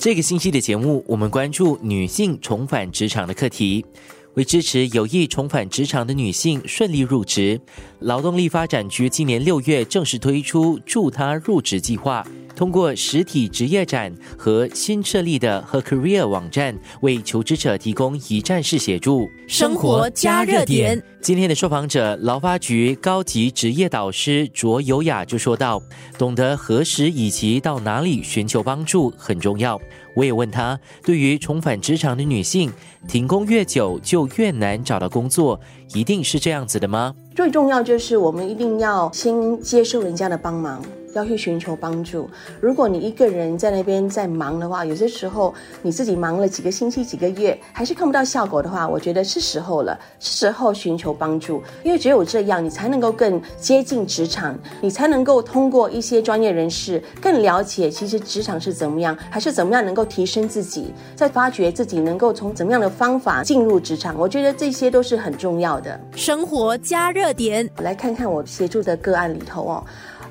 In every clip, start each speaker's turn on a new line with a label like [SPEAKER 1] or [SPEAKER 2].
[SPEAKER 1] 这个星期的节目，我们关注女性重返职场的课题。为支持有意重返职场的女性顺利入职，劳动力发展局今年六月正式推出助她入职计划。通过实体职业展和新设立的 Her Career 网站，为求职者提供一站式协助。
[SPEAKER 2] 生活加热点。
[SPEAKER 1] 今天的受访者，劳发局高级职业导师卓有雅就说到：“懂得何时以及到哪里寻求帮助很重要。”我也问他，对于重返职场的女性，停工越久就越难找到工作，一定是这样子的吗？
[SPEAKER 3] 最重要就是我们一定要先接受人家的帮忙。要去寻求帮助。如果你一个人在那边在忙的话，有些时候你自己忙了几个星期、几个月，还是看不到效果的话，我觉得是时候了，是时候寻求帮助。因为只有这样，你才能够更接近职场，你才能够通过一些专业人士更了解其实职场是怎么样，还是怎么样能够提升自己，在发掘自己能够从怎么样的方法进入职场。我觉得这些都是很重要的。
[SPEAKER 2] 生活加热点，
[SPEAKER 3] 来看看我协助的个案里头哦。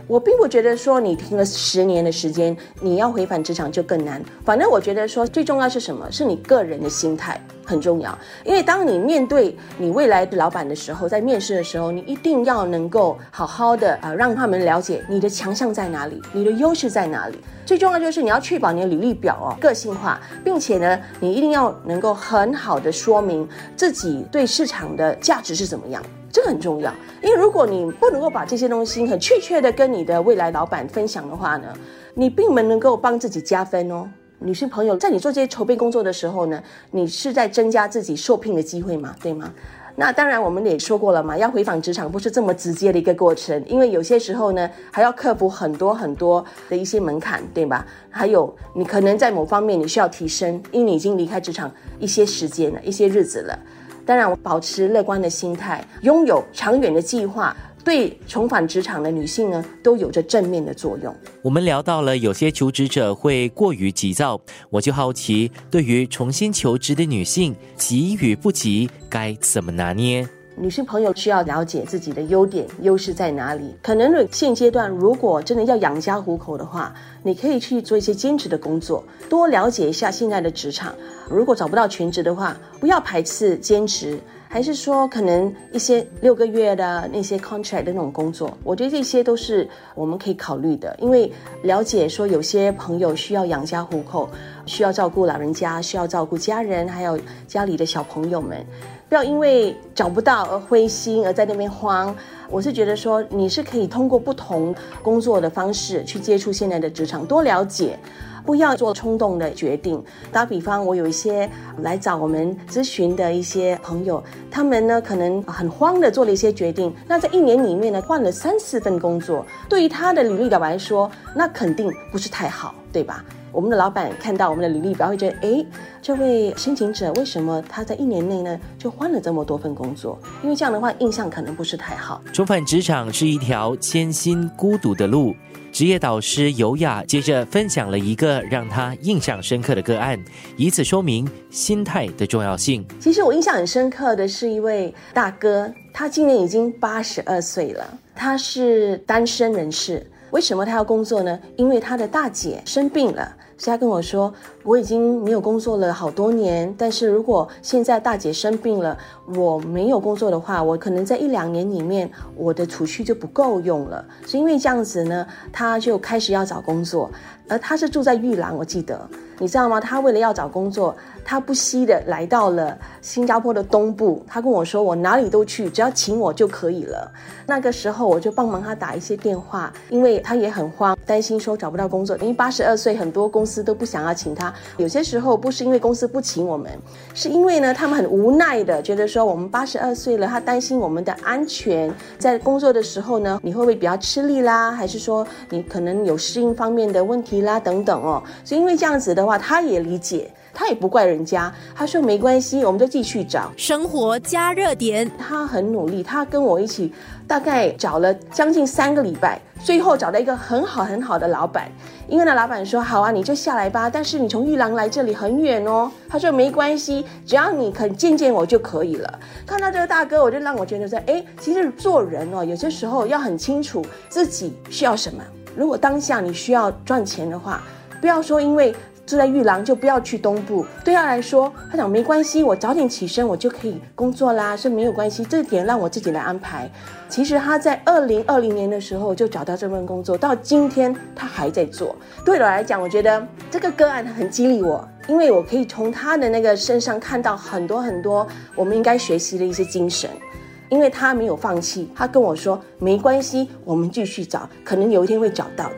[SPEAKER 3] 我并不觉得说你停了十年的时间，你要回返职场就更难。反正我觉得说最重要是什么？是你个人的心态很重要。因为当你面对你未来的老板的时候，在面试的时候，你一定要能够好好的啊，让他们了解你的强项在哪里，你的优势在哪里。最重要就是你要确保你的履历表哦个性化，并且呢，你一定要能够很好的说明自己对市场的价值是怎么样。这很重要，因为如果你不能够把这些东西很确切的跟你的未来老板分享的话呢，你并没能够帮自己加分哦。女性朋友，在你做这些筹备工作的时候呢，你是在增加自己受聘的机会嘛，对吗？那当然，我们也说过了嘛，要回访职场不是这么直接的一个过程，因为有些时候呢，还要克服很多很多的一些门槛，对吧？还有你可能在某方面你需要提升，因为你已经离开职场一些时间了，一些日子了。当然，保持乐观的心态，拥有长远的计划，对重返职场的女性呢，都有着正面的作用。
[SPEAKER 1] 我们聊到了有些求职者会过于急躁，我就好奇，对于重新求职的女性，急与不急该怎么拿捏？
[SPEAKER 3] 女性朋友需要了解自己的优点、优势在哪里。可能现阶段，如果真的要养家糊口的话，你可以去做一些兼职的工作，多了解一下现在的职场。如果找不到全职的话，不要排斥兼职，还是说可能一些六个月的那些 contract 的那种工作，我觉得这些都是我们可以考虑的。因为了解说有些朋友需要养家糊口，需要照顾老人家，需要照顾家人，还有家里的小朋友们。不要因为找不到而灰心，而在那边慌。我是觉得说，你是可以通过不同工作的方式去接触现在的职场，多了解，不要做冲动的决定。打比方，我有一些来找我们咨询的一些朋友，他们呢可能很慌的做了一些决定，那在一年里面呢换了三四份工作，对于他的履历表来说，那肯定不是太好，对吧？我们的老板看到我们的履历表，会觉得，哎，这位申请者为什么他在一年内呢就换了这么多份工作？因为这样的话，印象可能不是太好。
[SPEAKER 1] 重返职场是一条艰辛孤独的路。职业导师尤雅接着分享了一个让他印象深刻的个案，以此说明心态的重要性。
[SPEAKER 3] 其实我印象很深刻的是一位大哥，他今年已经八十二岁了，他是单身人士。为什么他要工作呢？因为他的大姐生病了，所以他跟我说：“我已经没有工作了好多年，但是如果现在大姐生病了，我没有工作的话，我可能在一两年里面我的储蓄就不够用了。是因为这样子呢，他就开始要找工作，而他是住在玉兰，我记得。”你知道吗？他为了要找工作，他不惜的来到了新加坡的东部。他跟我说：“我哪里都去，只要请我就可以了。”那个时候我就帮忙他打一些电话，因为他也很慌，担心说找不到工作。因为八十二岁，很多公司都不想要请他。有些时候不是因为公司不请我们，是因为呢他们很无奈的觉得说我们八十二岁了，他担心我们的安全，在工作的时候呢，你会不会比较吃力啦？还是说你可能有适应方面的问题啦？等等哦。所以因为这样子的。他也理解，他也不怪人家。他说没关系，我们就继续找
[SPEAKER 2] 生活加热点。
[SPEAKER 3] 他很努力，他跟我一起大概找了将近三个礼拜，最后找到一个很好很好的老板。因为呢，老板说好啊，你就下来吧。但是你从玉郎来这里很远哦。他说没关系，只要你肯见见我就可以了。看到这个大哥，我就让我觉得说，哎，其实做人哦，有些时候要很清楚自己需要什么。如果当下你需要赚钱的话，不要说因为。住在玉廊，就不要去东部。对他来说，他讲没关系，我早点起身，我就可以工作啦，是没有关系，这点让我自己来安排。其实他在二零二零年的时候就找到这份工作，到今天他还在做。对我来讲，我觉得这个个案很激励我，因为我可以从他的那个身上看到很多很多我们应该学习的一些精神。因为他没有放弃，他跟我说没关系，我们继续找，可能有一天会找到。